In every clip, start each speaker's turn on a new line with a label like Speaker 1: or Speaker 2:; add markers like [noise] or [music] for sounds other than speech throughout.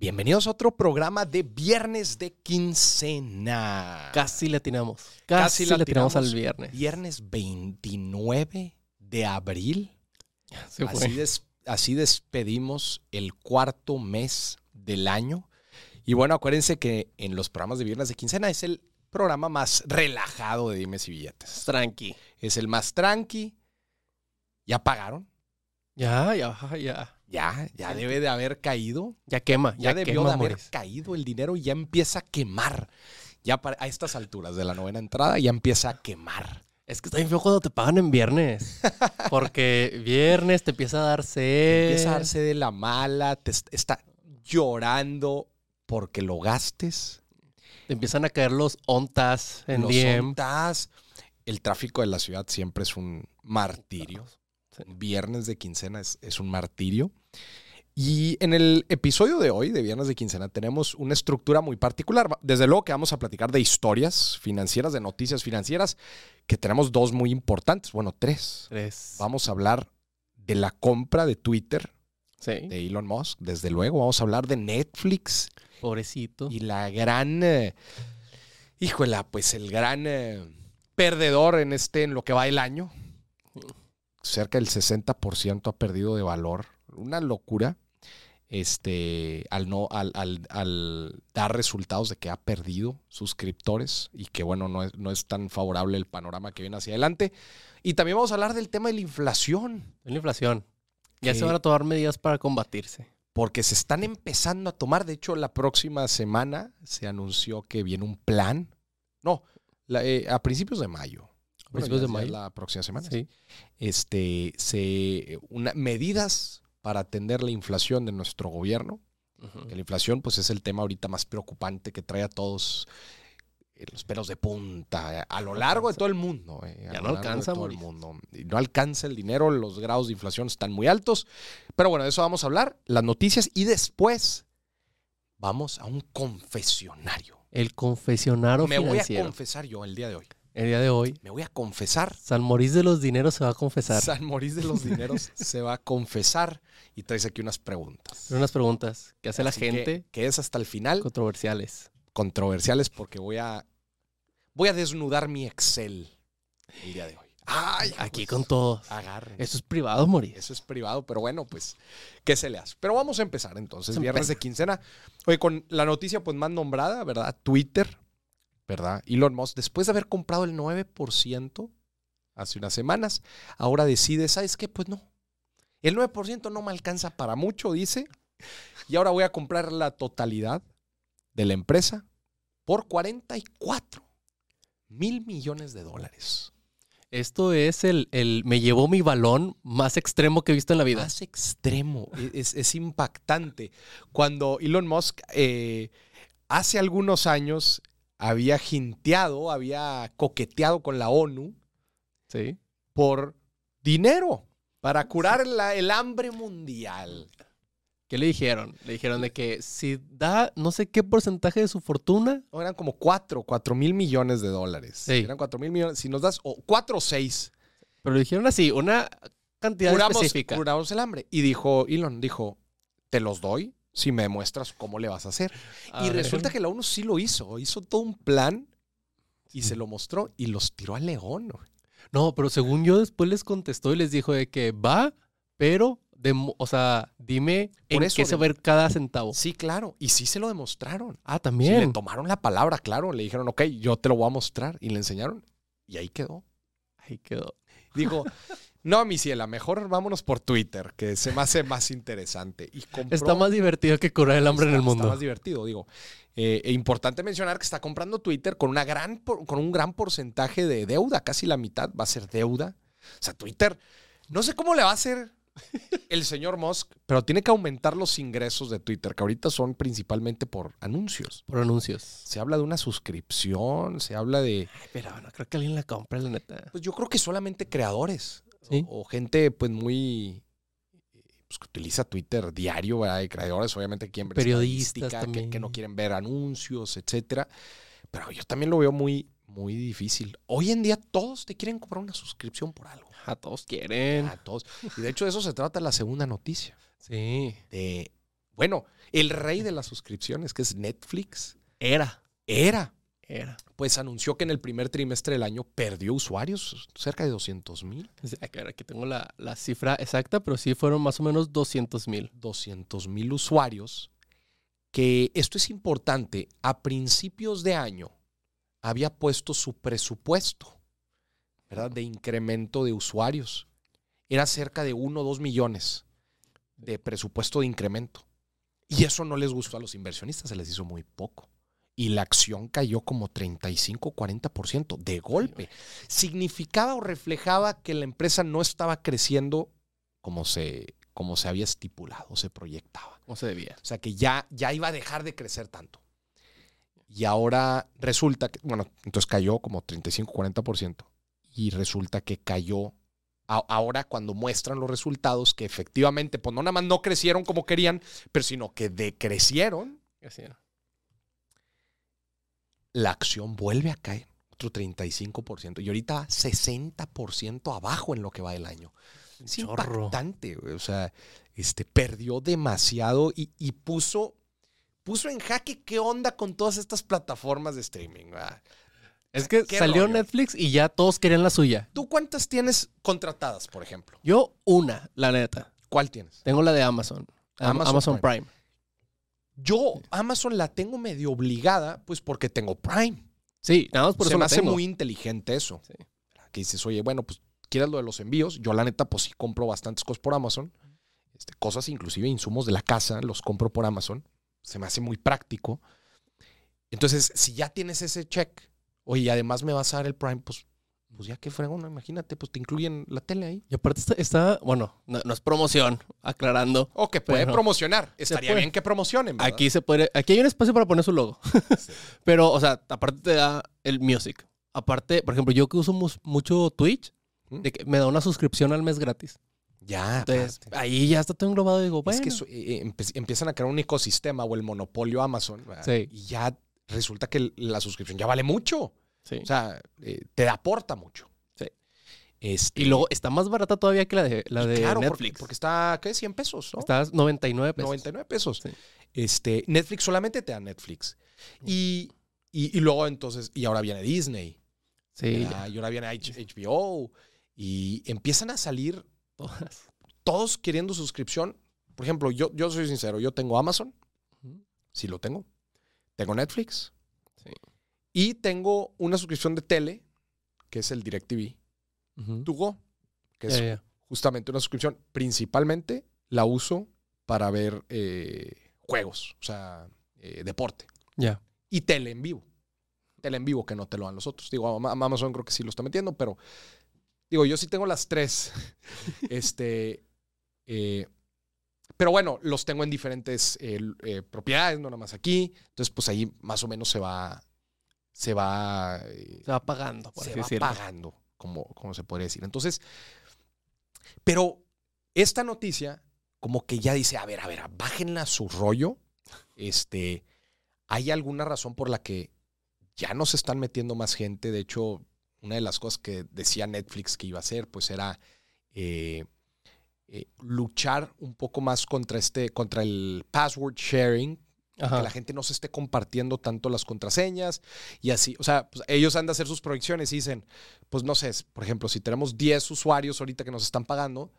Speaker 1: Bienvenidos a otro programa de Viernes de Quincena.
Speaker 2: Casi le atinamos. Casi, le atinamos al viernes.
Speaker 1: Viernes 29 de abril.
Speaker 2: Se fue.
Speaker 1: Así, des- así despedimos el cuarto mes del año. Y bueno, acuérdense que en los programas de Viernes de Quincena es el programa más relajado de Dimes y Billetes.
Speaker 2: Tranqui.
Speaker 1: Es el más tranqui. ¿Ya pagaron?
Speaker 2: Ya, ya, ya.
Speaker 1: Ya, ya debe de haber caído.
Speaker 2: Ya quema.
Speaker 1: Ya,
Speaker 2: Ya,
Speaker 1: debió
Speaker 2: quema,
Speaker 1: de haber caído el dinero y ya empieza a quemar. Ya para- a estas alturas de la novena entrada ya empieza a quemar.
Speaker 2: Es que está bien feo cuando te pagan en viernes. Porque viernes te empieza a dar sed.
Speaker 1: Empieza a darse de la mala, te est- está llorando porque lo gastes.
Speaker 2: Te empiezan a caer los ontas en
Speaker 1: los
Speaker 2: DM.
Speaker 1: ontas. El tráfico de la ciudad siempre es un martirio.
Speaker 2: Sí.
Speaker 1: Viernes de quincena es, es un martirio. Y en el episodio de hoy, de Viernes de Quincena, tenemos una estructura muy particular. Desde luego que vamos a platicar de historias financieras, de noticias financieras, que tenemos dos muy importantes, bueno, tres.
Speaker 2: Tres.
Speaker 1: Vamos a hablar de la compra de Twitter
Speaker 2: Sí.
Speaker 1: de Elon Musk, desde luego. Vamos a hablar de Netflix
Speaker 2: Pobrecito.
Speaker 1: y la gran, eh, híjola, pues el gran eh, perdedor en este, en lo que va el año. Cerca del 60% ha perdido de valor. Una locura. Este, al no, al, al- al dar resultados de que ha perdido suscriptores y que bueno, no es, no es tan favorable el panorama que viene hacia adelante. Y también vamos a hablar del tema de la inflación.
Speaker 2: Es la inflación. Ya se van a tomar medidas para combatirse.
Speaker 1: porque se están empezando a tomar. De hecho, la próxima semana se anunció que viene un plan. No, la- eh, a principios de mayo.
Speaker 2: A principios
Speaker 1: ya-
Speaker 2: de mayo.
Speaker 1: La próxima semana.
Speaker 2: Sí.
Speaker 1: Este, se, una, medidas para atender la inflación de nuestro gobierno. Que la inflación, pues, es el tema ahorita más preocupante que trae a todos eh, los pelos de punta eh, a lo largo de todo el mundo. eh,
Speaker 2: Ya no alcanza,
Speaker 1: todo el mundo. Y no alcanza el dinero, los grados de inflación están muy altos. Pero bueno, de eso vamos a hablar, las noticias y después vamos a un confesionario.
Speaker 2: El confesionario
Speaker 1: Me voy a confesar yo el día de hoy.
Speaker 2: El día de hoy,
Speaker 1: Me voy a confesar.
Speaker 2: San Morís de los Dineros se va a confesar.
Speaker 1: San Morís de los [laughs] Dineros se va a confesar y traes aquí unas preguntas.
Speaker 2: Unas preguntas que hace la
Speaker 1: Así
Speaker 2: gente
Speaker 1: que es hasta el final
Speaker 2: controversiales.
Speaker 1: controversiales porque voy a voy a desnudar mi Excel el día de hoy. Ay,
Speaker 2: Aquí
Speaker 1: pues,
Speaker 2: con todos.
Speaker 1: agarren.
Speaker 2: Eso es privado, Morís.
Speaker 1: Eso es privado, pero bueno, pues, ¿qué se le hace? Pero vamos a empezar entonces, viernes de quincena. Oye, con la noticia pues más nombrada, ¿verdad? Twitter, ¿verdad? Elon Musk, después de haber comprado el 9% hace unas semanas, ahora decide, ¿sabes qué? Pues no. El 9% no me alcanza para mucho, dice. Y ahora voy a comprar la totalidad de la empresa por 44 mil millones de dólares.
Speaker 2: Esto es el, el me llevó mi balón más extremo que he visto en la vida.
Speaker 1: Más extremo, e- es, es impactante. Cuando Elon Musk eh, hace algunos años había jinteado, había coqueteado con la ONU
Speaker 2: Sí.
Speaker 1: por dinero para curar la- el hambre mundial.
Speaker 2: ¿Qué le dijeron? Le dijeron de que si da no sé qué porcentaje de su fortuna,
Speaker 1: No, eran como 4, 4 mil millones de dólares.
Speaker 2: Sí.
Speaker 1: Eran 4 mil millones. Si nos das, o 4 o 6,
Speaker 2: pero le dijeron así, una cantidad
Speaker 1: curamos,
Speaker 2: específica.
Speaker 1: curamos el hambre. Y dijo, Elon dijo, te los doy si me demuestras cómo le vas a hacer.
Speaker 2: A
Speaker 1: Y
Speaker 2: ver.
Speaker 1: resulta que la ONU sí lo hizo. Hizo todo un plan y se lo mostró y los tiró al león.
Speaker 2: No, pero según yo después les contestó y les dijo de que va, pero, demo- o sea, dime
Speaker 1: Por
Speaker 2: en
Speaker 1: eso
Speaker 2: qué se
Speaker 1: de-
Speaker 2: va a ir cada centavo.
Speaker 1: Sí, claro. Y sí se lo demostraron.
Speaker 2: Ah,
Speaker 1: Sí, le
Speaker 2: también.
Speaker 1: tomaron la palabra, claro. Le dijeron, ok, yo te lo voy a mostrar. Y le enseñaron. Y ahí quedó.
Speaker 2: Ahí quedó.
Speaker 1: Dijo, [laughs] no, mi ciela, mejor vámonos por Twitter, que se me hace más interesante. Y compró-
Speaker 2: Está más divertido que curar el hambre en el mundo.
Speaker 1: Está más divertido, digo. Eh, e importante mencionar que está comprando Twitter con, una gran, con un gran porcentaje de deuda, casi la mitad va a ser deuda. O sea, Twitter, no sé cómo le va a hacer el señor Musk, pero tiene que aumentar los ingresos de Twitter, que ahorita son principalmente por anuncios.
Speaker 2: Por anuncios.
Speaker 1: Se habla de una suscripción, se habla de,
Speaker 2: Ay, pero no creo que alguien la compre, la neta.
Speaker 1: pues yo creo que solamente creadores
Speaker 2: Sí.
Speaker 1: o, o gente pues muy... pues, que utiliza Twitter diario, ¿verdad? Hay creadores, obviamente, que quieren ver
Speaker 2: Periodistas
Speaker 1: que no quieren ver anuncios, etcétera. Pero yo también lo veo muy, muy difícil. Hoy en día todos te quieren comprar una suscripción por algo.
Speaker 2: A todos quieren.
Speaker 1: A todos. Y de hecho de eso se trata la segunda noticia.
Speaker 2: Sí.
Speaker 1: De Bueno, el rey de las suscripciones, que es Netflix,
Speaker 2: Era.
Speaker 1: era,
Speaker 2: Era.
Speaker 1: pues anunció que en el primer trimestre del año perdió usuarios, cerca de 200 mil.
Speaker 2: Aquí tengo la, la cifra exacta, pero sí fueron más o menos 200 mil.
Speaker 1: 200 mil usuarios, que esto es importante, a principios de año había puesto su presupuesto, ¿verdad? De incremento de usuarios. Era cerca de 1 o 2 millones de presupuesto de incremento. Y eso no les gustó a los inversionistas, se les hizo muy poco. Y la acción cayó como 35-40% de golpe. Significaba o reflejaba que la empresa no estaba creciendo como se, como se había estipulado, se proyectaba.
Speaker 2: ¿Cómo se debía?
Speaker 1: O sea que ya, ya iba a dejar de crecer tanto. Y ahora resulta que, bueno, entonces cayó como 35-40%. Y resulta que cayó ahora cuando muestran los resultados que efectivamente, pues no nada más no crecieron como querían, pero sino que decrecieron,
Speaker 2: era.
Speaker 1: La acción vuelve a caer otro 35%. Y ahorita va 60% abajo en lo que va el año. Es
Speaker 2: Chorro.
Speaker 1: impactante, güey. O sea, este, perdió demasiado y, y puso, puso en jaque qué onda con todas estas plataformas de streaming. ¿verdad?
Speaker 2: Es que
Speaker 1: ¿Qué
Speaker 2: salió
Speaker 1: rollo?
Speaker 2: Netflix y ya todos querían la suya.
Speaker 1: ¿Tú cuántas tienes contratadas, por ejemplo?
Speaker 2: Yo una, la neta.
Speaker 1: ¿Cuál tienes?
Speaker 2: Tengo la de Amazon. Am-
Speaker 1: Amazon
Speaker 2: Amazon, Prime.
Speaker 1: Yo, Amazon la tengo medio obligada, pues porque tengo Prime.
Speaker 2: Sí, nada más por
Speaker 1: Se
Speaker 2: eso
Speaker 1: me hace
Speaker 2: tengo.
Speaker 1: muy inteligente eso.
Speaker 2: Sí.
Speaker 1: Que dices, oye, bueno, pues quieres lo de los envíos. Yo, la neta, pues sí compro bastantes cosas por Amazon. Este, cosas, inclusive insumos de la casa, los compro por Amazon. Se me hace muy práctico. Entonces, si ya tienes ese check, oye, y además me vas a dar el Prime, pues, pues ya que fregón, imagínate, pues te incluyen la tele ahí.
Speaker 2: Y aparte está, está- bueno, no, no es promoción, aclarando.
Speaker 1: O que puede
Speaker 2: Pero-
Speaker 1: promocionar. Estaría
Speaker 2: puede.
Speaker 1: bien que promocionen, ¿verdad?
Speaker 2: Aquí se puede, aquí hay un espacio para poner su logo. [laughs] Pero, o sea, aparte te da el music. Aparte, por ejemplo, yo que uso mucho Twitch,
Speaker 1: ¿Mm?
Speaker 2: de que me da una suscripción al mes gratis.
Speaker 1: Ya,
Speaker 2: Entonces,
Speaker 1: aparte.
Speaker 2: ahí ya está todo englobado digo, bueno.
Speaker 1: Es que eso, eh, eh, empiezan a crear un ecosistema o el monopolio Amazon. ¿verdad?
Speaker 2: Sí.
Speaker 1: Y ya resulta que la suscripción ya vale mucho.
Speaker 2: Sí.
Speaker 1: O sea, eh, te aporta mucho.
Speaker 2: Sí.
Speaker 1: Este,
Speaker 2: y luego está más barata todavía que la de, la de
Speaker 1: claro,
Speaker 2: Netflix.
Speaker 1: Porque, está, ¿qué? 100 pesos, ¿no?
Speaker 2: Está 99 pesos.
Speaker 1: 99 pesos.
Speaker 2: Sí.
Speaker 1: Este, Netflix solamente te da Netflix. Y, y, y luego entonces, y ahora viene Disney.
Speaker 2: Sí.
Speaker 1: Y ahora viene HBO. Y empiezan a salir
Speaker 2: todas.
Speaker 1: todos queriendo suscripción. Por ejemplo, yo, yo soy sincero, yo tengo Amazon, sí lo tengo. Tengo Netflix. Y tengo una suscripción de tele, que es el DirecTV.
Speaker 2: Ujú.
Speaker 1: Tugo, que es justamente una suscripción. Principalmente la uso para ver eh, juegos, o sea, eh, deporte.
Speaker 2: Ya.
Speaker 1: Y tele en vivo. Tele en vivo que no te lo dan los otros. Digo, Ama- Amazon creo que sí lo está metiendo, pero digo, yo sí tengo las tres. [laughs] este, eh, pero bueno, los tengo en diferentes eh, propiedades, no nada más aquí. Entonces, pues ahí más o menos se va, se va, eh,
Speaker 2: Se va pagando, por
Speaker 1: se va
Speaker 2: decirlo.
Speaker 1: pagando, como, como se podría decir. Entonces, pero esta noticia como que ya dice, a ver, a ver, bájenla su rollo. Este, ¿hay alguna razón por la que ya no se están metiendo más gente? De hecho, una de las cosas que decía Netflix que iba a hacer, pues era eh, eh, luchar un poco más contra este, contra el password sharing,
Speaker 2: Ajá.
Speaker 1: que la gente no se esté compartiendo tanto las contraseñas y así. O sea, pues, ellos han de hacer sus proyecciones y dicen, pues no sé, por ejemplo, si tenemos 10 usuarios ahorita que nos están pagando,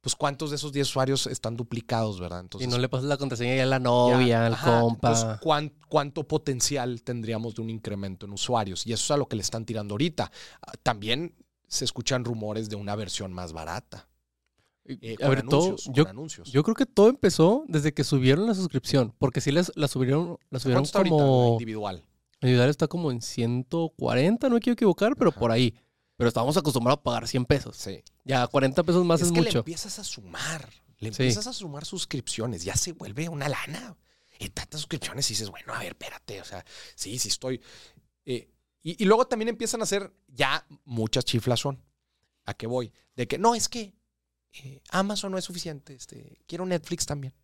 Speaker 1: pues cuántos de esos 10 usuarios están duplicados, ¿verdad? Entonces,
Speaker 2: y no le pasas la contraseña ya a la novia,
Speaker 1: ya,
Speaker 2: al
Speaker 1: ajá,
Speaker 2: compa.
Speaker 1: entonces, ¿cuán- ¿Cuánto potencial tendríamos de un incremento en usuarios? Y eso es a lo que le están tirando ahorita. Ah, También se escuchan rumores de una versión más barata. Eh,
Speaker 2: a ver, todo, yo,
Speaker 1: con anuncios.
Speaker 2: yo creo que todo empezó desde que subieron la suscripción. Porque sí les, la subieron, la subieron
Speaker 1: ¿Cuánto está ahorita,
Speaker 2: como.
Speaker 1: individual?
Speaker 2: Individual está como en 140, no me quiero equivocar, pero
Speaker 1: Ajá.
Speaker 2: por ahí. Pero estábamos acostumbrados a pagar 100 pesos.
Speaker 1: Sí.
Speaker 2: Ya 40 pesos más es,
Speaker 1: es que le
Speaker 2: mucho.
Speaker 1: empiezas a sumar, le
Speaker 2: Sí.
Speaker 1: empiezas a sumar suscripciones, ya se vuelve una lana. Y tantas suscripciones y dices, bueno, a ver, espérate, o sea, sí, sí estoy. eh, y, y luego también empiezan a hacer ya muchas chiflas son. ¿A qué voy? De que no, es que eh, Amazon no es suficiente, este, quiero Netflix también.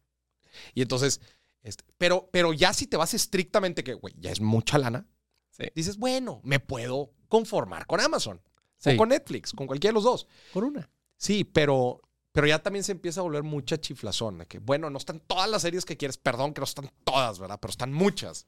Speaker 1: Y entonces, este, pero, pero ya si te vas estrictamente que, güey, ya es mucha lana,
Speaker 2: Sí.
Speaker 1: dices, bueno, me puedo conformar con Amazon
Speaker 2: Sí,
Speaker 1: o con Netflix, con cualquiera de los dos.
Speaker 2: por una.
Speaker 1: Sí, pero, Pero ya también se empieza a volver mucha chiflazón. De que, bueno, no están todas las series que quieres, perdón que no están todas, ¿verdad? Pero están muchas.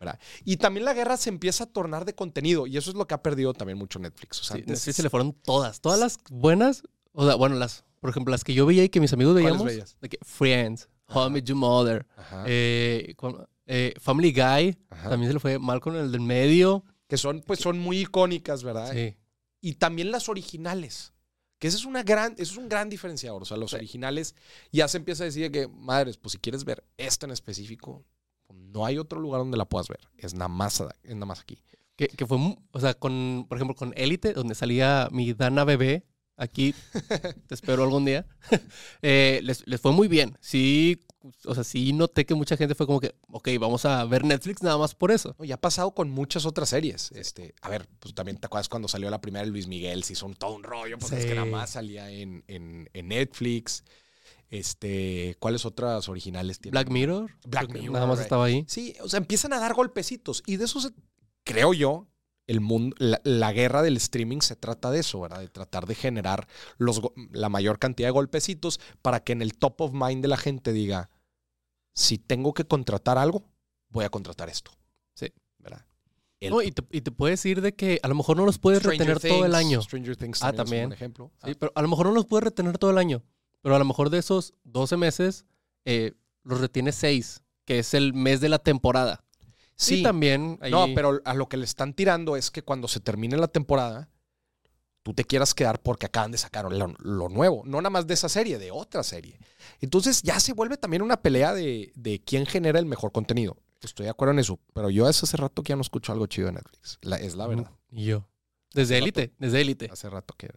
Speaker 1: ¿verdad? Y también la guerra se empieza a tornar de contenido. Y eso es lo que ha perdido también mucho Netflix. O sea,
Speaker 2: Sí,
Speaker 1: antes-
Speaker 2: Netflix se le fueron todas. Todas las buenas. O sea, bueno, las, por ejemplo, las que yo veía y que mis amigos
Speaker 1: ¿Cuáles
Speaker 2: veíamos. De que Friends, Met Your Mother, eh, con- eh, Family Guy.
Speaker 1: ajá.
Speaker 2: También se le fue mal con el del medio.
Speaker 1: Que son, pues, son muy icónicas, ¿verdad?
Speaker 2: Sí.
Speaker 1: y también las originales. Que ese es, una gran, eso es un gran diferenciador. O sea, los
Speaker 2: Sí.
Speaker 1: originales ya se empieza a decir que, madres, pues si quieres ver esta en específico, no hay otro lugar donde la puedas ver. Es nada más, es nada más aquí.
Speaker 2: Que, que fue, o sea, con, por ejemplo, con Élite, donde salía mi Dana bebé, aquí, te espero algún día, [laughs] eh, les, les fue muy bien. Sí, o sea, sí noté que mucha gente fue como que, ok, vamos a ver Netflix nada más por eso.
Speaker 1: Y ha pasado con muchas otras series. Este, a ver, pues también te acuerdas cuando salió la primera de Luis Miguel, se hizo un, todo un rollo, porque es que nada más salía en, en- en Netflix. Este, ¿cuáles otras originales tiene?
Speaker 2: Black Mirror,
Speaker 1: Black Mirror,
Speaker 2: nada más
Speaker 1: right.
Speaker 2: estaba ahí.
Speaker 1: Sí, o sea, empiezan a dar golpecitos. Y de eso se- creo yo, el mundo, la, la guerra del streaming se trata de eso, ¿verdad? De tratar de generar los, la mayor cantidad de golpecitos para que en el top of mind de la gente diga, si tengo que contratar algo, voy a contratar esto.
Speaker 2: Sí.
Speaker 1: ¿Verdad? El-
Speaker 2: No, y, te, y te puedes decir de que a lo mejor no los puedes
Speaker 1: Stranger
Speaker 2: retener todo el año.
Speaker 1: Stranger Things
Speaker 2: Ah,
Speaker 1: también, es un ejemplo.
Speaker 2: Sí,
Speaker 1: Ah,
Speaker 2: pero a lo mejor no los puedes retener todo el año. Pero a lo mejor de esos 12 meses, eh, los retienes 6, que es el mes de la temporada.
Speaker 1: Sí,
Speaker 2: Y también ahí-
Speaker 1: No, pero a lo que le están tirando es que cuando se termine la temporada, tú te quieras quedar porque acaban de sacar lo, lo nuevo. No nada más de esa serie, de otra serie. Entonces ya se vuelve también una pelea de, de quién genera el mejor contenido. Estoy de acuerdo en eso, pero yo hace hace rato que ya no escucho algo chido de Netflix. La- es la verdad.
Speaker 2: Y yo. Desde élite, desde élite.
Speaker 1: Hace rato que...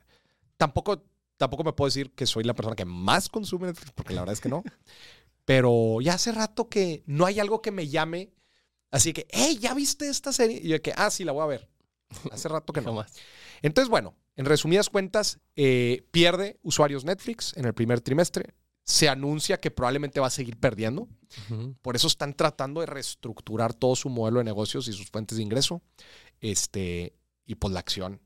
Speaker 1: Tampoco, tampoco me puedo decir que soy la persona que más consume Netflix, porque la verdad es que no. [laughs] Pero ya hace rato que no hay algo que me llame. Así que, hey, ¿ya viste esta serie? Y yo que, ah, sí, la voy a ver. Hace rato que [laughs] no.
Speaker 2: Jamás.
Speaker 1: Entonces, bueno, en resumidas cuentas, eh, pierde usuarios Netflix en el primer trimestre. Se anuncia que probablemente va a seguir perdiendo. Por eso están tratando de reestructurar todo su modelo de negocios y sus fuentes de ingreso. Este, y pues la acción,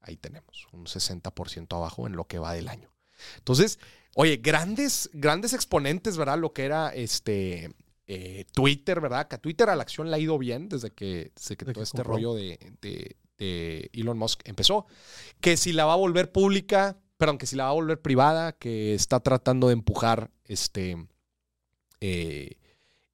Speaker 1: ahí tenemos, un 60% abajo en lo que va del año. Entonces, oye, grandes, grandes exponentes, ¿verdad? Lo que era este eh, Twitter, ¿verdad? Que a Twitter a la acción le ha ido bien desde que, desde que
Speaker 2: Desde
Speaker 1: todo
Speaker 2: que
Speaker 1: este
Speaker 2: compró.
Speaker 1: rollo de, de- de Elon Musk empezó. Que si la va a volver pública, perdón, que si la va a volver privada, que está tratando de empujar este eh,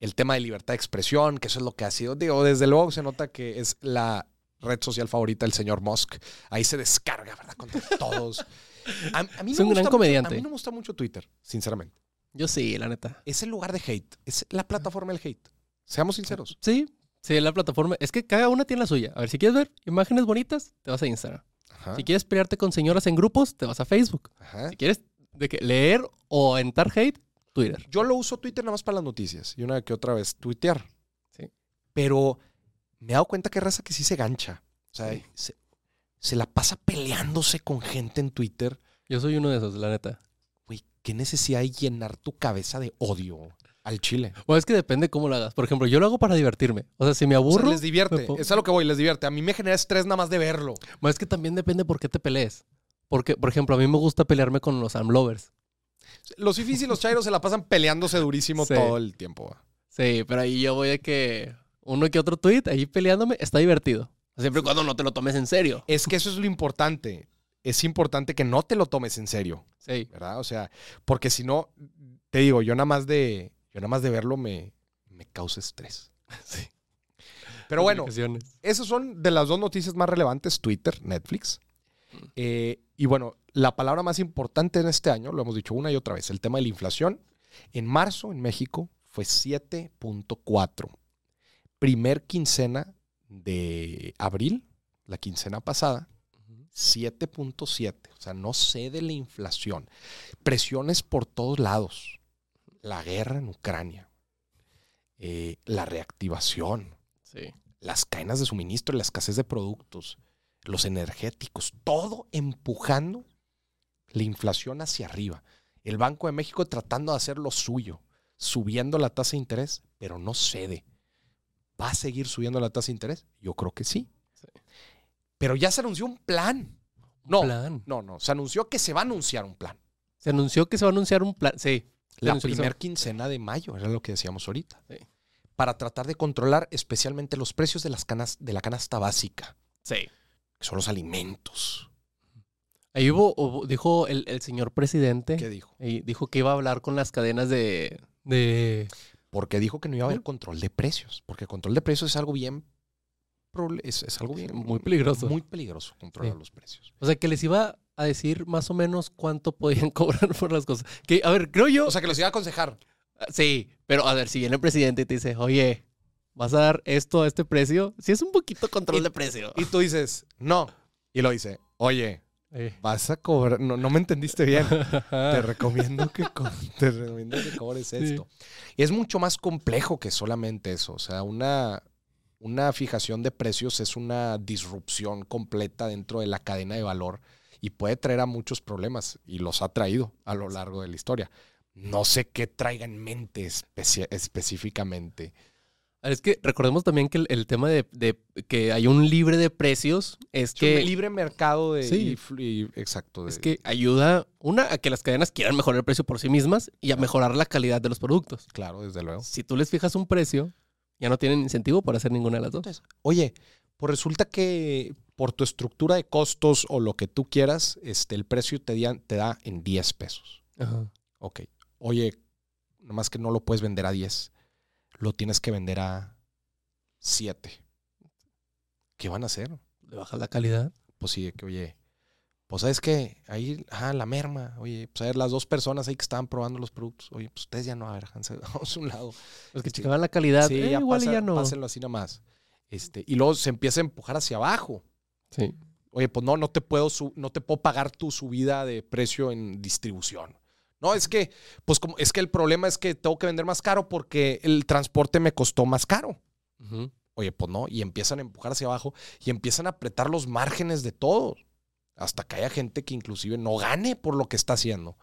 Speaker 1: el tema de libertad de expresión, que eso es lo que ha sido. Digo, desde luego se nota que es la red social favorita del señor Musk. Ahí se descarga, ¿verdad? Contra todos. [laughs] A, a mí
Speaker 2: Es
Speaker 1: me
Speaker 2: un
Speaker 1: gusta
Speaker 2: gran
Speaker 1: mucho-
Speaker 2: comediante.
Speaker 1: a mí no me gusta mucho Twitter, sinceramente.
Speaker 2: Yo sí, la neta.
Speaker 1: Es el lugar de hate. Es la plataforma del hate. Seamos sinceros.
Speaker 2: Sí, sí, la plataforma. Es que cada una tiene la suya. A ver, si quieres ver imágenes bonitas, te vas a Instagram.
Speaker 1: Ajá.
Speaker 2: Si quieres pelearte con señoras en grupos, te vas a Facebook.
Speaker 1: Ajá.
Speaker 2: Si quieres de que leer o entrar hate, Twitter.
Speaker 1: Yo lo uso Twitter nada más para las noticias y una que otra vez tuitear.
Speaker 2: Sí.
Speaker 1: Pero me he dado cuenta que raza que sí se gancha. O sea,
Speaker 2: Sí.
Speaker 1: se, se la pasa peleándose con gente en Twitter.
Speaker 2: Yo soy uno de esos, la neta.
Speaker 1: ¿Qué necesidad hay llenar tu cabeza de odio al chile?
Speaker 2: Bueno, es que depende cómo lo hagas. Por ejemplo, yo lo hago para divertirme. O sea, si me
Speaker 1: O sea,
Speaker 2: aburro,
Speaker 1: les divierte. Es a lo que voy, les divierte. A mí me genera estrés nada más de verlo.
Speaker 2: bueno, es que también depende por qué te pelees. Porque, por ejemplo, a mí me gusta pelearme con los amlovers.
Speaker 1: Los fifis y los chairos se la pasan peleándose durísimo
Speaker 2: Sí.
Speaker 1: todo el tiempo.
Speaker 2: Sí, pero ahí yo voy de que uno que otro tweet ahí peleándome está divertido. Siempre y cuando no te lo tomes en serio.
Speaker 1: Es que eso es lo importante. Es importante que no te lo tomes en serio.
Speaker 2: Sí.
Speaker 1: ¿verdad? O sea, porque si no, te digo, yo nada más de, yo nada más de verlo me, me causa estrés. [laughs]
Speaker 2: Sí.
Speaker 1: Pero bueno, esas son de las dos noticias más relevantes, Twitter, Netflix. Eh, y bueno, la palabra más importante en este año, lo hemos dicho una y otra vez, el tema de la inflación. En marzo en México fue 7.4. Primer quincena de abril, la quincena pasada, 7.7. O sea, no cede la inflación. Presiones por todos lados. La guerra en Ucrania. eh, la reactivación.
Speaker 2: Sí.
Speaker 1: Las cadenas de suministro, la escasez de productos. Los energéticos. Todo empujando la inflación hacia arriba. El Banco de México tratando de hacer lo suyo. Subiendo la tasa de interés, pero no cede. ¿Va a seguir subiendo la tasa de interés? Yo creo que sí. Pero ya se anunció un plan. No,
Speaker 2: Plan.
Speaker 1: no, no. Se anunció que se va a anunciar un plan.
Speaker 2: Se anunció que se va a anunciar un plan. Sí.
Speaker 1: La primera quincena de mayo, era lo que decíamos ahorita.
Speaker 2: Sí.
Speaker 1: Para tratar de controlar especialmente los precios de, las canas, de la canasta básica,
Speaker 2: Sí.
Speaker 1: que son los alimentos.
Speaker 2: Ahí hubo, hubo- dijo el, el señor presidente.
Speaker 1: ¿Qué dijo?
Speaker 2: y dijo que iba a hablar con las cadenas de. de
Speaker 1: Porque dijo que no iba a haber control de precios. Porque control de precios es algo bien. Es, es algo bien.
Speaker 2: Muy peligroso.
Speaker 1: Muy peligroso controlar
Speaker 2: Sí.
Speaker 1: los precios.
Speaker 2: o sea, que les iba a decir más o menos cuánto podían [laughs] cobrar por las cosas. Que, a ver, creo yo.
Speaker 1: O sea, que los iba a aconsejar.
Speaker 2: sí, pero a ver, si viene el presidente y te dice, oye, ¿vas a dar esto a este precio? Sí, es un poquito control de precio.
Speaker 1: Y tú dices, no. Y lo dice, oye,
Speaker 2: Eh.
Speaker 1: vas a cobrar. No, no me entendiste bien. [laughs] Te recomiendo que, co- te recomiendo que cobres
Speaker 2: Sí.
Speaker 1: esto. Y es mucho más complejo que solamente eso. O sea, una, una fijación de precios es una disrupción completa dentro de la cadena de valor y puede traer a muchos problemas y los ha traído a lo largo de la historia. No sé qué traiga en mente específicamente.
Speaker 2: A ver, Es que recordemos también que el, el tema de, de que hay un libre de precios es que,
Speaker 1: un libre mercado de...
Speaker 2: Sí.
Speaker 1: y flu- y- exacto. de-
Speaker 2: es que ayuda, una, a que las cadenas quieran mejorar el precio por sí mismas y a mejorar la calidad de los productos.
Speaker 1: Claro, desde luego.
Speaker 2: Si tú les fijas un precio, ya no tienen incentivo para hacer ninguna de las dos.
Speaker 1: Oye, pues resulta que por tu estructura de costos o lo que tú quieras, este, el precio te, dia- te da en 10 pesos.
Speaker 2: Ajá.
Speaker 1: Ok. Oye, nomás que no lo puedes vender a 10. Lo tienes que vender a 7. ¿Qué van a hacer?
Speaker 2: Le bajas la calidad.
Speaker 1: Pues sí, que, oye, pues sabes que ahí, ah, la merma. Oye, pues a ver, las dos personas ahí que estaban probando los productos. Oye, pues ustedes ya no, a ver, [laughs] vamos a un lado.
Speaker 2: Los que checaban la calidad,
Speaker 1: Sí,
Speaker 2: eh,
Speaker 1: ya
Speaker 2: igual
Speaker 1: pasa-
Speaker 2: ya no.
Speaker 1: pásenlo así nomás. Este, y luego se empieza a empujar hacia abajo.
Speaker 2: Sí.
Speaker 1: Oye, pues no, no te puedo, su- no te puedo pagar tu subida de precio en distribución. No, es que, pues como, es que el problema es que tengo que vender más caro porque el transporte me costó más caro. Oye, pues no, y empiezan a empujar hacia abajo y empiezan a apretar los márgenes de todos. Hasta que haya gente que inclusive no gane por lo que está haciendo.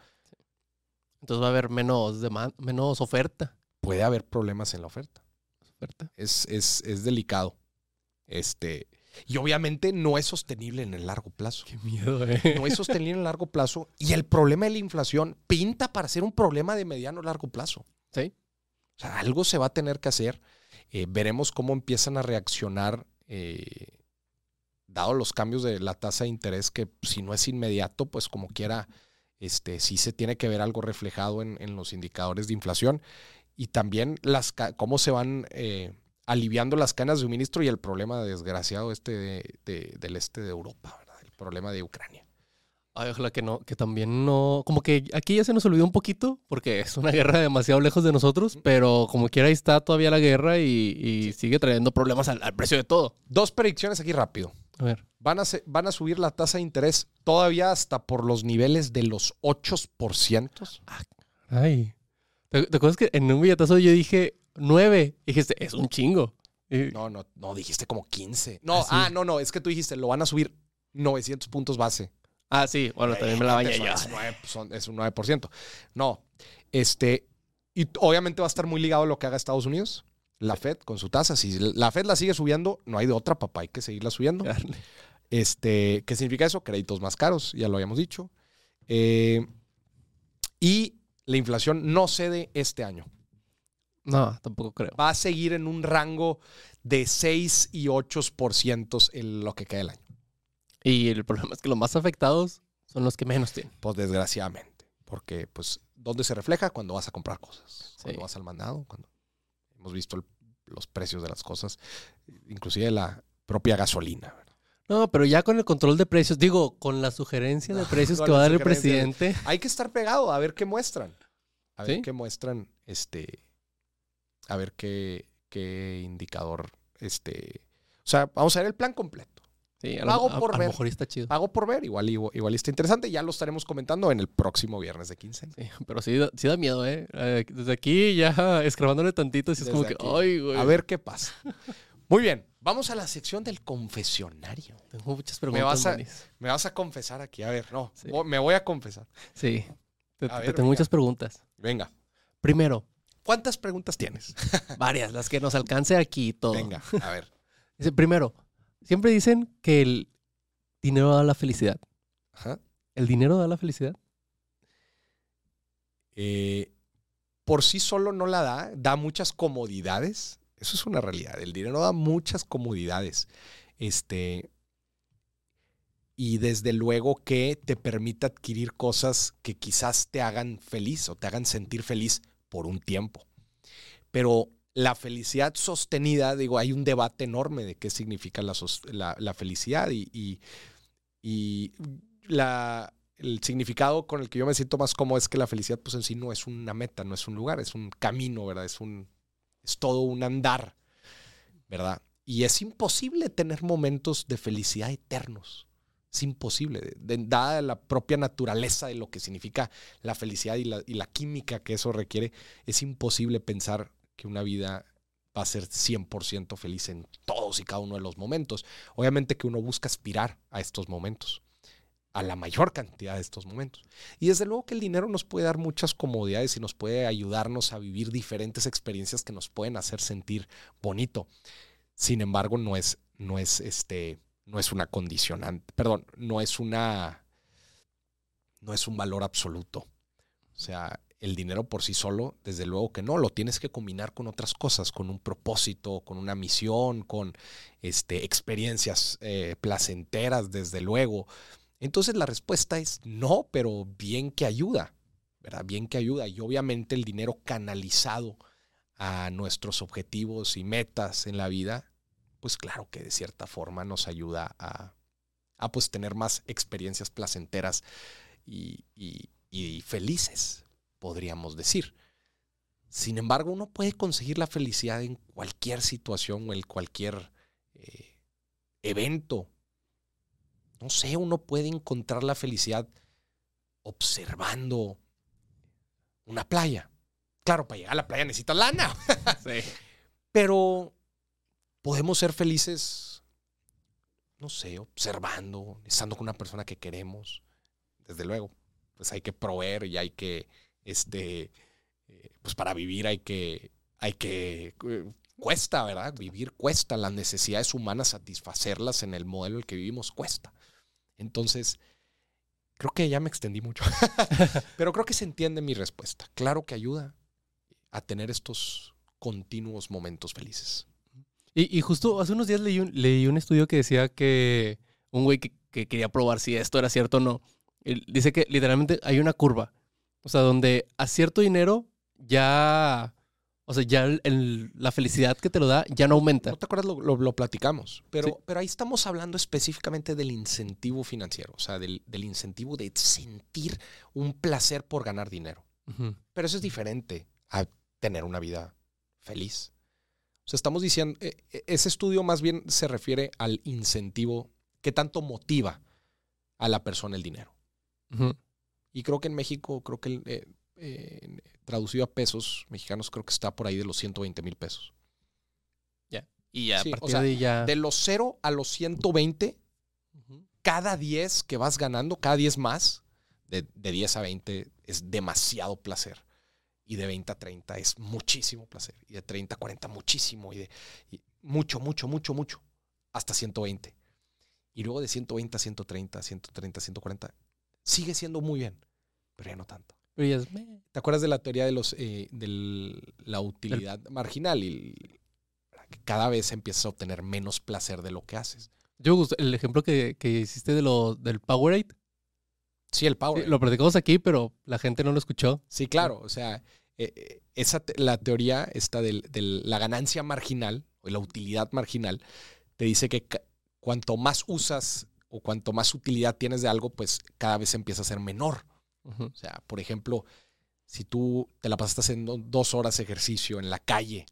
Speaker 2: Entonces va a haber menos demanda, menos oferta.
Speaker 1: Puede haber problemas en la oferta.
Speaker 2: oferta.
Speaker 1: Es, es, es delicado. Este, y obviamente no es sostenible en el largo plazo.
Speaker 2: Qué miedo, eh.
Speaker 1: no es sostenible en el largo plazo y el problema de la inflación pinta para ser un problema de mediano o largo plazo.
Speaker 2: Sí.
Speaker 1: O sea, algo se va a tener que hacer. Eh, veremos cómo empiezan a reaccionar, eh, dado los cambios de la tasa de interés, que si no es inmediato, pues como quiera, este, sí se tiene que ver algo reflejado en, en los indicadores de inflación. Y también las, cómo se van eh, aliviando las cadenas de suministro y el problema desgraciado este de- de- del este de Europa, ¿verdad? el problema de Ucrania.
Speaker 2: Ay, ojalá que no, que también no. Como que aquí ya se nos olvidó un poquito, porque es una guerra demasiado lejos de nosotros, pero como quiera ahí está todavía la guerra y, y sigue trayendo problemas al, al precio de todo.
Speaker 1: Dos predicciones aquí rápido.
Speaker 2: A ver.
Speaker 1: Van a, se- van a subir la tasa de interés todavía hasta por los niveles de los 8%.
Speaker 2: Ay. ¿Te, te acuerdas que en un billetazo yo dije nueve? Y dijiste, es un chingo. Y-
Speaker 1: No, no, no, dijiste como 15. No,
Speaker 2: Ah, sí.
Speaker 1: ah, no, no, es que tú dijiste, lo van a subir 900 puntos base.
Speaker 2: Ah, sí, bueno, también me la bañé yo.
Speaker 1: Es, son- es un 9%. No, este, y obviamente va a estar muy ligado a lo que haga Estados Unidos. La Fed con su tasa. Si la Fed la sigue subiendo, no hay de otra, papá, hay que seguirla subiendo. Este, ¿Qué significa eso? Créditos más caros, ya lo habíamos dicho. Eh, y la inflación no cede este año.
Speaker 2: No, tampoco creo.
Speaker 1: Va a seguir en un rango de 6 y 8% en lo que queda del año.
Speaker 2: Y el problema es que los más afectados son los que menos tienen.
Speaker 1: Pues desgraciadamente. Porque, pues, ¿dónde se refleja? Cuando vas a comprar cosas. Cuando
Speaker 2: Sí.
Speaker 1: vas al mandado. Cuando hemos visto el- los precios de las cosas. Inclusive la propia gasolina. ¿verdad?
Speaker 2: No, pero ya con el control de precios, digo, con la sugerencia de [laughs] precios que va a dar el presidente. [laughs]
Speaker 1: Hay que estar pegado a ver qué muestran. A ver
Speaker 2: Sí.
Speaker 1: qué muestran, este, a ver qué, qué indicador, este, o sea, vamos a ver el plan completo.
Speaker 2: Sí, a,
Speaker 1: Pago
Speaker 2: lo, a-
Speaker 1: por
Speaker 2: a lo
Speaker 1: ver.
Speaker 2: mejor está chido.
Speaker 1: Pago por ver, igual, igual, está interesante. Ya lo estaremos comentando en el próximo viernes de 15.
Speaker 2: Sí, [laughs] pero sí, da- sí da miedo, ¿eh? Eh, Desde aquí ya [laughs] escrabándole tantito, sí es como que, ay, güey.
Speaker 1: A ver qué pasa. Muy bien, vamos a la sección del confesionario.
Speaker 2: Tengo muchas
Speaker 1: Me
Speaker 2: preguntas.
Speaker 1: vas a-
Speaker 2: Manis.
Speaker 1: Me vas a confesar aquí, a ver, no,
Speaker 2: Sí.
Speaker 1: me voy a confesar.
Speaker 2: Sí, te,
Speaker 1: A
Speaker 2: te
Speaker 1: ver,
Speaker 2: tengo
Speaker 1: venga.
Speaker 2: muchas preguntas.
Speaker 1: Venga,
Speaker 2: Primero,
Speaker 1: ¿cuántas preguntas tienes? [laughs]
Speaker 2: varias, las que nos alcance aquí todo.
Speaker 1: Venga, a ver.
Speaker 2: Primero, siempre dicen que el dinero da la felicidad.
Speaker 1: Ajá.
Speaker 2: ¿El dinero da la felicidad?
Speaker 1: eh, por sí solo no la da, da muchas comodidades. Eso es una realidad. El dinero da muchas comodidades. Este, y desde luego que te permite adquirir cosas que quizás te hagan feliz o te hagan sentir feliz por un tiempo. Pero la felicidad sostenida, digo, hay un debate enorme de qué significa la, felicidad y, y, la, el significado con el que yo me siento más cómodo es que la felicidad pues en sí no es una meta, no es un lugar, es un camino, ¿verdad? Es, un, es todo un andar, ¿verdad? Y es imposible tener momentos de felicidad eternos. Es imposible, dada la propia naturaleza de lo que significa la felicidad y la, y la, química que eso requiere, es imposible pensar que una vida va a ser 100% feliz en todos y cada uno de los momentos. Obviamente que uno busca aspirar a estos momentos, a la mayor cantidad de estos momentos. Y desde luego que el dinero nos puede dar muchas comodidades y nos puede ayudarnos a vivir diferentes experiencias que nos pueden hacer sentir bonito. Sin embargo, no es, no es este no es una condicionante, perdón, no es una, no es un valor absoluto. O sea, el dinero por sí solo, desde luego que no, lo tienes que combinar con otras cosas, con un propósito, con una misión, con este, experiencias eh, placenteras, desde luego. Entonces la respuesta es no, pero bien que ayuda, ¿verdad? Bien que ayuda. Y obviamente el dinero canalizado a nuestros objetivos y metas en la vida pues claro que de cierta forma nos ayuda a, pues tener más experiencias placenteras y, felices, podríamos decir. Sin embargo, uno puede conseguir la felicidad en cualquier situación o en cualquier eh, evento. No sé, uno puede encontrar la felicidad observando una playa. Claro, para llegar a la playa necesitas lana. [laughs] sí. Pero podemos ser felices, no sé, observando, estando con una persona que queremos. Desde luego, pues hay que proveer y hay que, este, eh, pues para vivir hay que, hay que, eh, cuesta, ¿verdad? Vivir cuesta, las necesidades humanas, satisfacerlas en el modelo en el que vivimos cuesta. Entonces, creo que ya me extendí mucho, [laughs] pero creo que se entiende mi respuesta. Claro que ayuda a tener estos continuos momentos felices.
Speaker 2: Y, justo hace unos días leí un, leí un estudio que decía que un güey que, quería probar si esto era cierto o no. dice que literalmente hay una curva. O sea, donde a cierto dinero ya. O sea, ya la felicidad que te lo da ya no aumenta.
Speaker 1: ¿No te acuerdas? Lo, platicamos. Pero, pero ahí estamos hablando específicamente del incentivo financiero. O sea, del, incentivo de sentir un placer por ganar dinero. Pero eso es diferente a tener una vida feliz estamos diciendo, e, e, ese estudio más bien se refiere al incentivo que tanto motiva a la persona el dinero. Y creo que en México, creo que eh, eh, traducido a pesos mexicanos, creo que está por ahí de los 120 mil pesos.
Speaker 2: Ya. Y ya, a partir de ya.
Speaker 1: De los 0 a los 120, cada 10 que vas ganando, cada 10 más, de, de 10 a 20, es demasiado placer y de 20 a 30 es muchísimo placer. Y de 30 a 40 muchísimo. Y de mucho, mucho, mucho, mucho. Hasta 120. Y luego de 120 a 130, 130, 140, sigue siendo muy bien, pero ya no tanto. ¿Te acuerdas de la teoría de los eh, de la utilidad marginal? Y cada vez empiezas a obtener menos placer de lo que haces.
Speaker 2: Yo, el ejemplo que, que hiciste de lo, del Powerade.
Speaker 1: Sí, el Powerade.
Speaker 2: lo platicamos aquí, pero la gente no lo escuchó.
Speaker 1: Sí, claro. O sea, eh, eh, esa, la teoría esta de, la ganancia marginal o la utilidad marginal te dice que cuanto más usas o cuanto más utilidad tienes de algo, pues cada vez empieza a ser menor. O sea, por ejemplo, si tú te la pasas haciendo dos horas de ejercicio en la calle,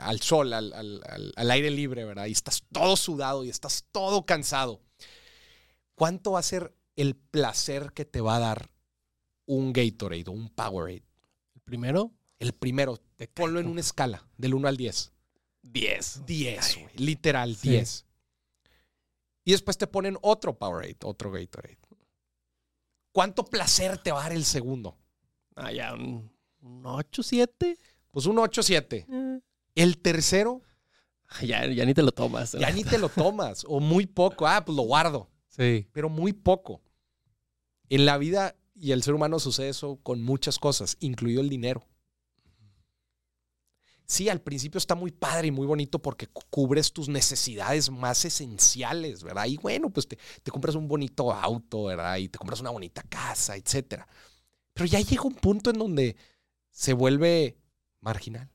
Speaker 1: al sol, al, al, aire libre, ¿verdad? Y estás todo sudado y estás todo cansado. ¿Cuánto va a ser el placer que te va a dar un Gatorade o un Powerade.
Speaker 2: ¿El primero?
Speaker 1: El primero. Te ponlo en una escala, del 1 al 10.
Speaker 2: 10.
Speaker 1: 10, Literal, 10. Y después te ponen otro Powerade, otro Gatorade. ¿Cuánto placer te va a dar el segundo?
Speaker 2: Ah, ya, un, 8, 7.
Speaker 1: Pues un 8, 7. Eh. El tercero.
Speaker 2: Ya, ya ni te lo tomas.
Speaker 1: Ya ni te lo tomas. O muy poco. Ah, pues lo guardo.
Speaker 2: Sí.
Speaker 1: Pero muy poco. En la vida y el ser humano sucede eso con muchas cosas, incluido el dinero. Sí, al principio está muy padre y muy bonito porque cubres tus necesidades más esenciales, ¿verdad? Y bueno, pues te, te compras un bonito auto, ¿verdad? Y te compras una bonita casa, etcétera. Pero ya llega un punto en donde se vuelve marginal.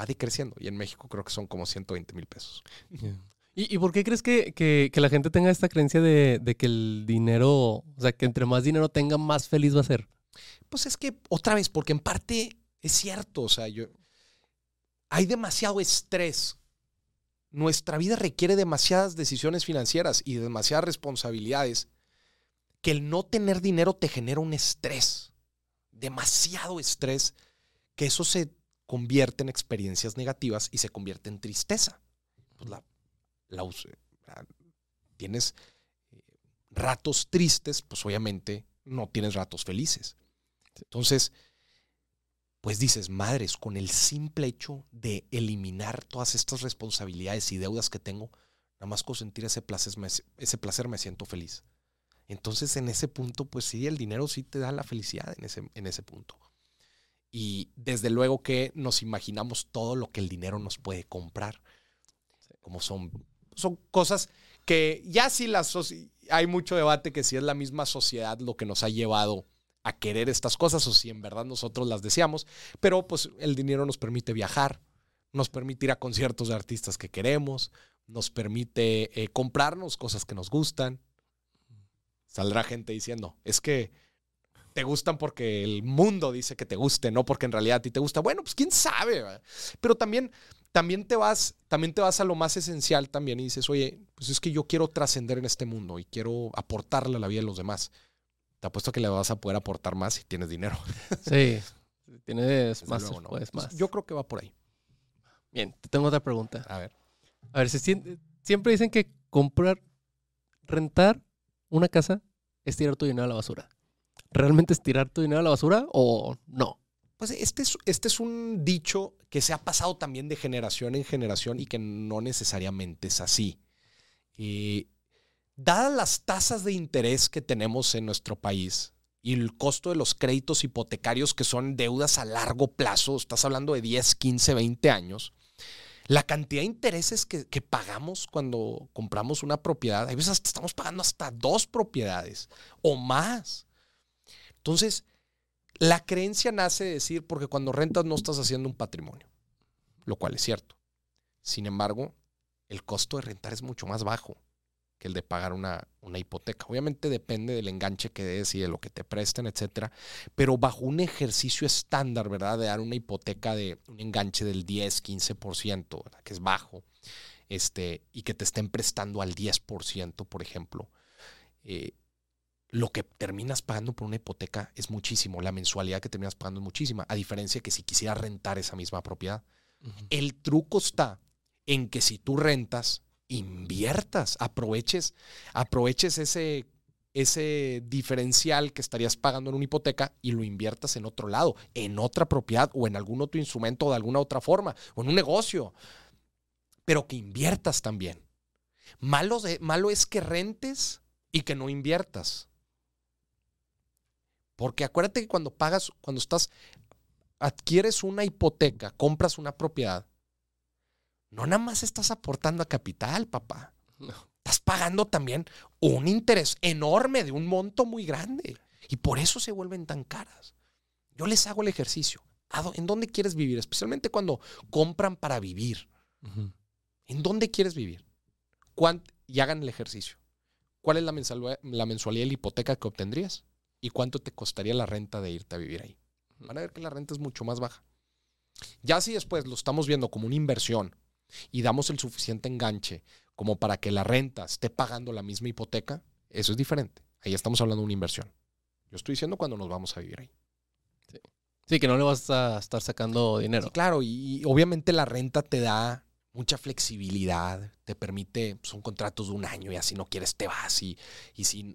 Speaker 1: Va decreciendo. Y en México creo que son como 120 mil pesos.
Speaker 2: ¿Y, por qué crees que, la gente tenga esta creencia de, que el dinero, o sea, que entre más dinero tenga, más feliz va a ser?
Speaker 1: Pues es que, otra vez, porque en parte es cierto, o sea, yo, hay demasiado estrés. Nuestra vida requiere demasiadas decisiones financieras y demasiadas responsabilidades que el no tener dinero te genera un estrés, demasiado estrés, que eso se convierte en experiencias negativas y se convierte en tristeza. Pues la, tienes eh, ratos tristes, pues obviamente no tienes ratos felices. Entonces, pues dices, madres, con el simple hecho de eliminar todas estas responsabilidades y deudas que tengo, nada más con sentir ese placer, me, ese placer me siento feliz. Entonces, en ese punto, pues sí, el dinero sí te da la felicidad en ese, en ese punto. Y desde luego que nos imaginamos todo lo que el dinero nos puede comprar, como son son cosas que ya sí las hay mucho debate que si es la misma sociedad lo que nos ha llevado a querer estas cosas o si en verdad nosotros las deseamos, pero pues el dinero nos permite viajar, nos permite ir a conciertos de artistas que queremos, nos permite eh, comprarnos cosas que nos gustan. Saldrá gente diciendo, es que te gustan porque el mundo dice que te guste, no porque en realidad a ti te gusta. Bueno, pues quién sabe. Pero también, también, te vas, también te vas a lo más esencial también y dices, oye, pues es que yo quiero trascender en este mundo y quiero aportarle a la vida de los demás. Te apuesto que le vas a poder aportar más si tienes dinero. [laughs]
Speaker 2: Sí, tienes más, pues más.
Speaker 1: Yo creo que va por ahí.
Speaker 2: Bien, te tengo otra pregunta.
Speaker 1: A ver.
Speaker 2: A ver, siempre dicen que comprar, rentar una casa es tirar tu dinero a la basura. ¿realmente es tirar tu dinero a la basura o no?
Speaker 1: Pues este es, este es un dicho que se ha pasado también de generación en generación y que no necesariamente es así. Eh, dadas las tasas de interés que tenemos en nuestro país y el costo de los créditos hipotecarios que son deudas a largo plazo, estás hablando de 10, 15, 20 años, la cantidad de intereses que, pagamos cuando compramos una propiedad, a veces estamos pagando hasta dos propiedades o más. Entonces, la creencia nace de decir, porque cuando rentas no estás haciendo un patrimonio, lo cual es cierto. Sin embargo, el costo de rentar es mucho más bajo que el de pagar una, una hipoteca. Obviamente depende del enganche que des y de lo que te presten, etcétera, pero bajo un ejercicio estándar, ¿verdad? De dar una hipoteca de un enganche del 10, 15%, que es bajo, este, y que te estén prestando al 10%, por ejemplo, eh, lo que terminas pagando por una hipoteca es muchísimo, la mensualidad que terminas pagando es muchísima, a diferencia que si quisieras rentar esa misma propiedad. El truco está en que si tú rentas, inviertas, aproveches, aproveches ese, ese diferencial que estarías pagando en una hipoteca y lo inviertas en otro lado, en otra propiedad o en algún otro instrumento de alguna otra forma, o en un negocio, pero que inviertas también. Malo, malo es que rentes y que no inviertas. Porque acuérdate que cuando pagas, cuando estás, adquieres una hipoteca, compras una propiedad, no nada más estás aportando a capital, papá. Estás pagando también un interés enorme de un monto muy grande. Y por eso se vuelven tan caras. Yo les hago el ejercicio. ¿En dónde quieres vivir? Especialmente cuando compran para vivir. ¿En dónde quieres vivir? Y hagan el ejercicio. ¿Cuál es la mensualidad, la mensualidad de la hipoteca que obtendrías? y cuánto te costaría la renta de irte a vivir ahí. Van a ver que la renta es mucho más baja. Ya si después lo estamos viendo como una inversión y damos el suficiente enganche como para que la renta esté pagando la misma hipoteca, eso es diferente. Ahí estamos hablando de una inversión. Yo estoy diciendo cuando nos vamos a vivir ahí.
Speaker 2: Sí, que no le vas a estar sacando dinero.
Speaker 1: claro, y obviamente la renta te da mucha flexibilidad, te permite, son contratos de un año y así no quieres te vas y, y si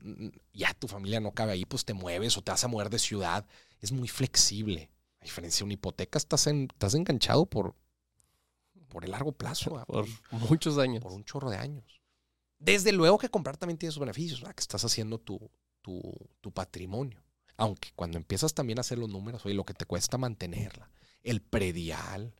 Speaker 1: ya tu familia no cabe ahí, pues te mueves o te vas a mover de ciudad. Es muy flexible. A diferencia de una hipoteca, estás, en, estás enganchado por, por el largo plazo.
Speaker 2: Por, muchos años.
Speaker 1: Por un chorro de años. Desde luego que comprar también tiene sus beneficios, que estás haciendo tu, tu, tu patrimonio. Aunque cuando empiezas también a hacer los números, oye, lo que te cuesta mantenerla, el predial,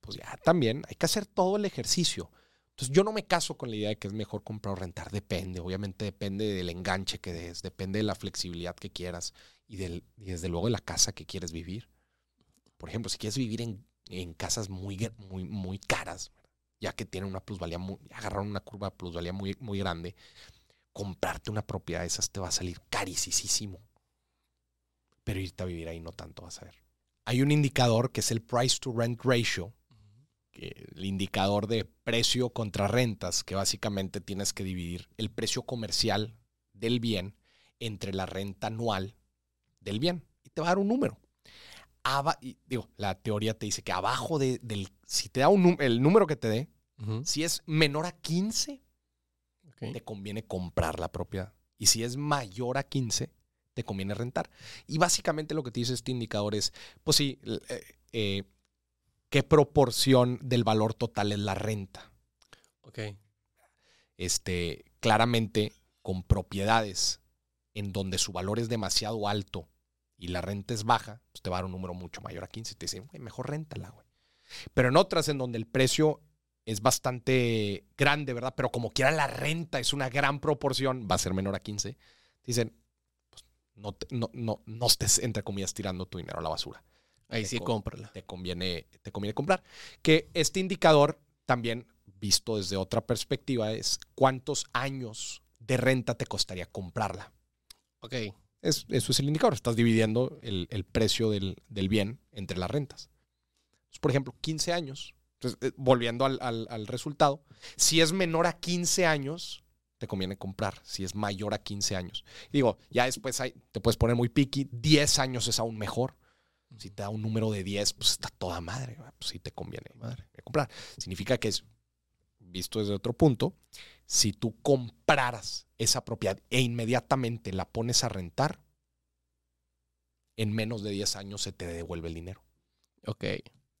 Speaker 1: pues ya también hay que hacer todo el ejercicio. Entonces yo no me caso con la idea de que es mejor comprar o rentar, depende, obviamente depende del enganche que des, depende de la flexibilidad que quieras y, del, y desde luego de la casa que quieres vivir. Por ejemplo, si quieres vivir en, en casas muy, muy, muy caras, ya que tienen una plusvalía, muy, agarraron una curva de plusvalía muy, muy grande, comprarte una propiedad de esas te va a salir carísimo. Pero irte a vivir ahí no tanto vas a ver. Hay un indicador que es el price to rent ratio, que el indicador de precio contra rentas, que básicamente tienes que dividir el precio comercial del bien entre la renta anual del bien y te va a dar un número. Aba- y digo, la teoría te dice que abajo de, del, si te da un, el número que te dé, si es menor a 15,
Speaker 2: Ok.
Speaker 1: te conviene comprar la propiedad. Y si es mayor a 15, te conviene rentar. Y básicamente lo que te dice este indicador es, pues sí, eh, eh, qué proporción del valor total es la renta.
Speaker 2: Ok.
Speaker 1: Este, claramente, con propiedades en donde su valor es demasiado alto y la renta es baja, pues te va a dar un número mucho mayor a 15. Y te dicen, güey, mejor réntala, güey. Pero en otras en donde el precio es bastante grande, ¿verdad? Pero como quiera la renta es una gran proporción, va a ser menor a 15. Te dicen, pues no, te- no, no, no estés, entre comillas, tirando tu dinero a la basura.
Speaker 2: Ahí
Speaker 1: Te
Speaker 2: sí, cómprala.
Speaker 1: Te conviene, te conviene comprar. Que este indicador, también visto desde otra perspectiva, es cuántos años de renta te costaría comprarla.
Speaker 2: Ok.
Speaker 1: Es- eso es el indicador. Estás dividiendo el, el precio del, del bien entre las rentas. Entonces, por ejemplo, 15 años. Entonces, eh, volviendo al, al- al resultado, si es menor a 15 años, te conviene comprar. Si es mayor a 15 años. Y digo, ya después hay- te puedes poner muy picky. 10 años es aún mejor. Si te da un número de 10, pues está toda madre. Pues sí te conviene
Speaker 2: Madre.
Speaker 1: comprar. Significa que es, visto desde otro punto, si tú compraras esa propiedad e inmediatamente la pones a rentar, en menos de 10 años se te devuelve el dinero.
Speaker 2: Ok.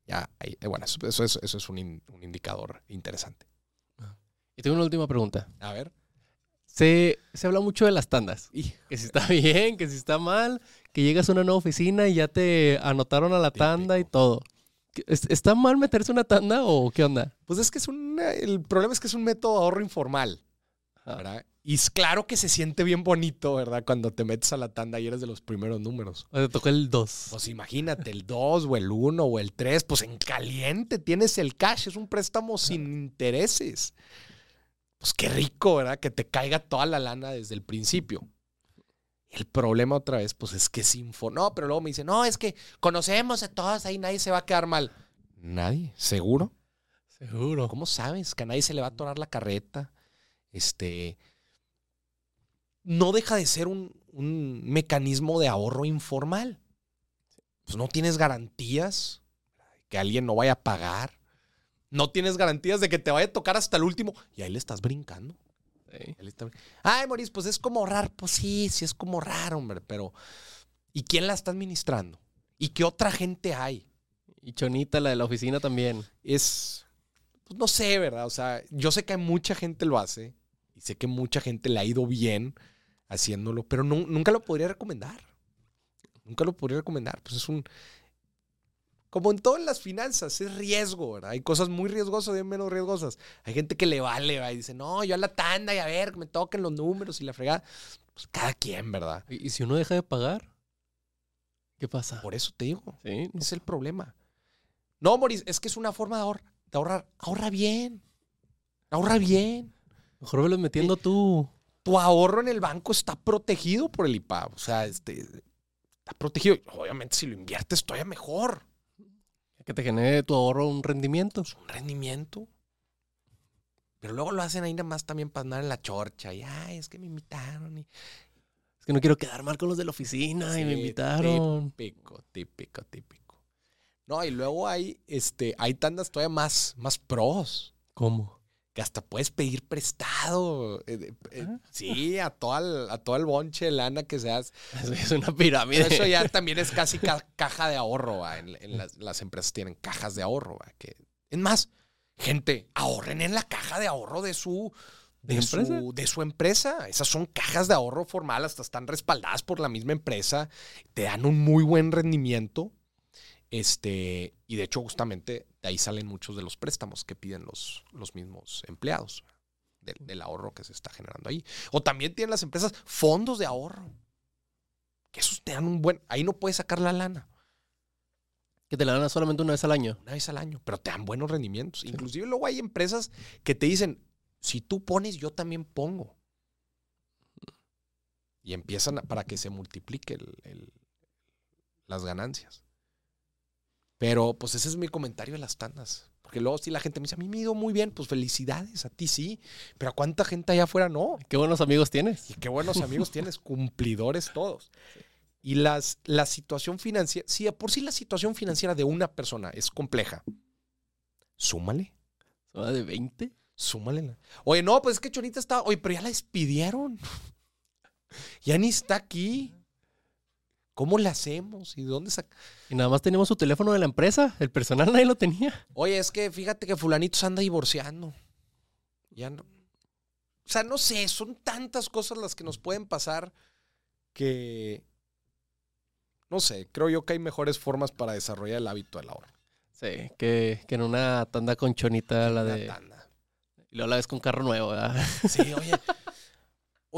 Speaker 1: Ya, eh, bueno, eso, eso es, eso es un, in- un indicador interesante.
Speaker 2: Y tengo una última pregunta.
Speaker 1: A ver.
Speaker 2: Se, se habla mucho de las tandas.
Speaker 1: Y,
Speaker 2: Que si está bien, que si está mal, que llegas a una nueva oficina y ya te anotaron a la tanda y todo. ¿Qué- es- ¿Está mal meterse una tanda o qué onda?
Speaker 1: pues es que es un, el problema es que es un método de ahorro informal. ¿verdad? Y es claro que se siente bien bonito, ¿verdad? Cuando te metes a la tanda y eres de los primeros números.
Speaker 2: O te tocó el 2.
Speaker 1: Pues imagínate, el 2 o el 1 o el 3, pues en caliente tienes el cash, es un préstamo sin intereses. Pues qué rico, ¿verdad? Que te caiga toda la lana desde el principio. El problema otra vez, pues es que es info. No, pero luego me dicen, no, es que conocemos a todos, ahí nadie se va a quedar mal. Nadie, ¿seguro?
Speaker 2: Seguro.
Speaker 1: ¿Cómo sabes que a nadie se le va a atorar la carreta? Este. No deja de ser un, un mecanismo de ahorro informal. Pues no tienes garantías que alguien no vaya a pagar. No tienes garantías de que te vaya a tocar hasta el último. Y ahí le estás brincando. Ay, Maurice, pues es como ahorrar. Pues sí, sí es como ahorrar, hombre. Pero. ¿Y quién la está administrando? ¿Y qué otra gente hay?
Speaker 2: Y Chonita, la de la oficina también.
Speaker 1: es, pues no sé, ¿verdad? O sea, yo sé que mucha gente lo hace y sé que mucha gente le ha ido bien haciéndolo, pero nu- nunca lo podría recomendar. Nunca lo podría recomendar. Pues es un... Como en todas las finanzas, es riesgo, ¿verdad? Hay cosas muy riesgosas y menos riesgosas. Hay gente que le vale, ¿verdad? Y dice, no, yo a la tanda y a ver, que me toquen los números y la fregada. Pues cada quien, ¿verdad?
Speaker 2: ¿Y y si uno deja de pagar? ¿Qué pasa?
Speaker 1: Por eso te digo.
Speaker 2: Sí.
Speaker 1: Es el problema. No, Moris, es que es una forma de, ahor- de ahorrar. Ahorra bien. Ahorra bien.
Speaker 2: Mejor velos metiendo tú.
Speaker 1: Tu ahorro en el banco está protegido por el IPAB. O sea, este, está protegido. Obviamente, si lo inviertes, todavía mejor.
Speaker 2: Que te genere tu ahorro un rendimiento.
Speaker 1: Es un rendimiento. Pero luego lo hacen ahí nada más también para andar en la chorcha. Y, ay, es que me invitaron. Y...
Speaker 2: Es que no quiero quedar mal con los de la oficina y me invitaron.
Speaker 1: Típico, típico, típico. No, y luego hay, este, hay tandas todavía más, más pros.
Speaker 2: ¿Cómo?
Speaker 1: Que hasta puedes pedir prestado. eh, eh,
Speaker 2: Ah.
Speaker 1: sí, a todo, el, a todo el bonche de lana que seas. [laughs]
Speaker 2: Es una pirámide.
Speaker 1: Pero eso ya también es casi ca- caja de ahorro. ¿va? En, en las, las empresas tienen cajas de ahorro. ¿va? Que, es más, gente, ahorren en la caja de ahorro de su, de, su, de su empresa. Esas son cajas de ahorro formal, hasta están respaldadas por la misma empresa, te dan un muy buen rendimiento. Este, y de hecho, justamente de ahí salen muchos de los préstamos que piden los, los mismos empleados del, del ahorro que se está generando ahí. O también tienen las empresas fondos de ahorro. Que esos te dan un buen. Ahí no puedes sacar la lana.
Speaker 2: Que te la dan solamente una vez al año.
Speaker 1: Una vez al año, pero te dan buenos rendimientos. Inclusive luego hay empresas que te dicen, si tú pones, yo también pongo. Y empiezan a- para que se multiplique el- el- las ganancias. Pero pues ese es mi comentario de las tandas. Porque luego si la gente me dice, a mí me ha ido muy bien, pues felicidades, a ti sí. Pero a cuánta gente allá afuera no.
Speaker 2: Qué buenos amigos tienes.
Speaker 1: Y qué buenos amigos tienes, cumplidores todos. Y las, la situación financiera, si por sí la situación financiera de una persona es compleja, súmale,
Speaker 2: ¿Son de 20?
Speaker 1: súmale. Oye, no, pues es que Chonita está, oye, pero ya la despidieron. [laughs] Ya ni está aquí. ¿Cómo le hacemos? ¿Y de dónde saca?
Speaker 2: Y nada más teníamos su teléfono de la empresa. El personal nadie lo tenía.
Speaker 1: Oye, es que fíjate que fulanito se anda divorciando. Ya no. O sea, no sé, son tantas cosas las que nos pueden pasar que no sé, creo yo que hay mejores formas para desarrollar el hábito del ahorro.
Speaker 2: Sí, que, que en una tanda con chonita, la
Speaker 1: Una
Speaker 2: de.
Speaker 1: tanda.
Speaker 2: Y luego la ves con carro nuevo, ¿verdad?
Speaker 1: Sí, oye.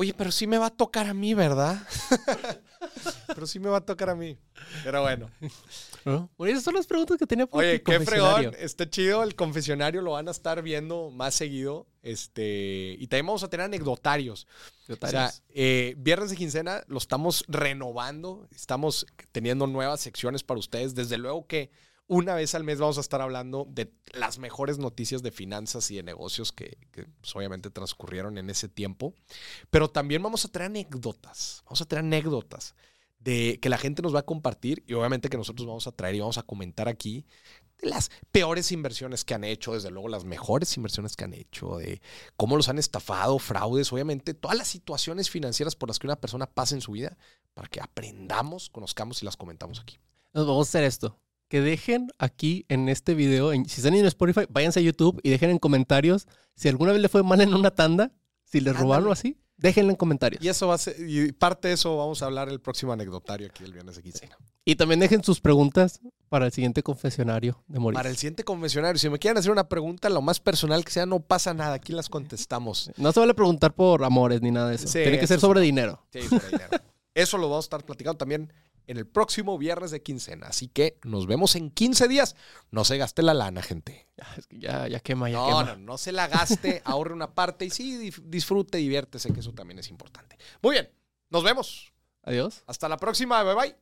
Speaker 1: Oye, pero sí me va a tocar a mí, ¿verdad? [laughs] pero sí me va a tocar a mí. Pero bueno. [laughs]
Speaker 2: ¿No? Bueno, esas son las preguntas que tenía por
Speaker 1: Oye, qué fregón. Está chido el confesionario, lo van a estar viendo más seguido. Este, y también vamos a tener anecdotarios. O sea, eh, viernes de quincena lo estamos renovando, estamos teniendo nuevas secciones para ustedes. Desde luego que una vez al mes vamos a estar hablando de las mejores noticias de finanzas y de negocios que, pues, obviamente transcurrieron en ese tiempo. Pero también vamos a traer anécdotas, vamos a traer anécdotas de que la gente nos va a compartir y obviamente que nosotros vamos a traer y vamos a comentar aquí de las peores inversiones que han hecho, desde luego las mejores inversiones que han hecho, de cómo los han estafado, fraudes, obviamente todas las situaciones financieras por las que una persona pasa en su vida para que aprendamos, conozcamos y las comentamos aquí.
Speaker 2: Vamos a hacer esto. Que dejen aquí en este video, en- si están en Spotify, váyanse a YouTube y dejen en comentarios si alguna vez le fue mal en una tanda, si le robaron o así, déjenlo en comentarios.
Speaker 1: Y eso va a ser, y parte de eso vamos a hablar el próximo anecdotario aquí el viernes de quincena.
Speaker 2: Y también dejen sus preguntas para el siguiente confesionario de Mauricio.
Speaker 1: Para el siguiente convencionario, si me quieren hacer una pregunta, lo más personal que sea, no pasa nada, aquí las contestamos.
Speaker 2: No se vale preguntar por amores ni nada de eso.
Speaker 1: Sí,
Speaker 2: Tiene que ser sobre dinero.
Speaker 1: Sí, por dinero. [laughs] Eso lo vamos a estar platicando también en el próximo viernes de quincena. Así que nos vemos en 15 días. No se gaste la lana, gente.
Speaker 2: Ya, es que ya, quema, ya
Speaker 1: No,
Speaker 2: quema.
Speaker 1: no, no se la gaste, [laughs] ahorre una parte y sí, disfrute, diviértese, que eso también es importante. Muy bien, nos vemos.
Speaker 2: Adiós.
Speaker 1: Hasta la próxima, bye bye.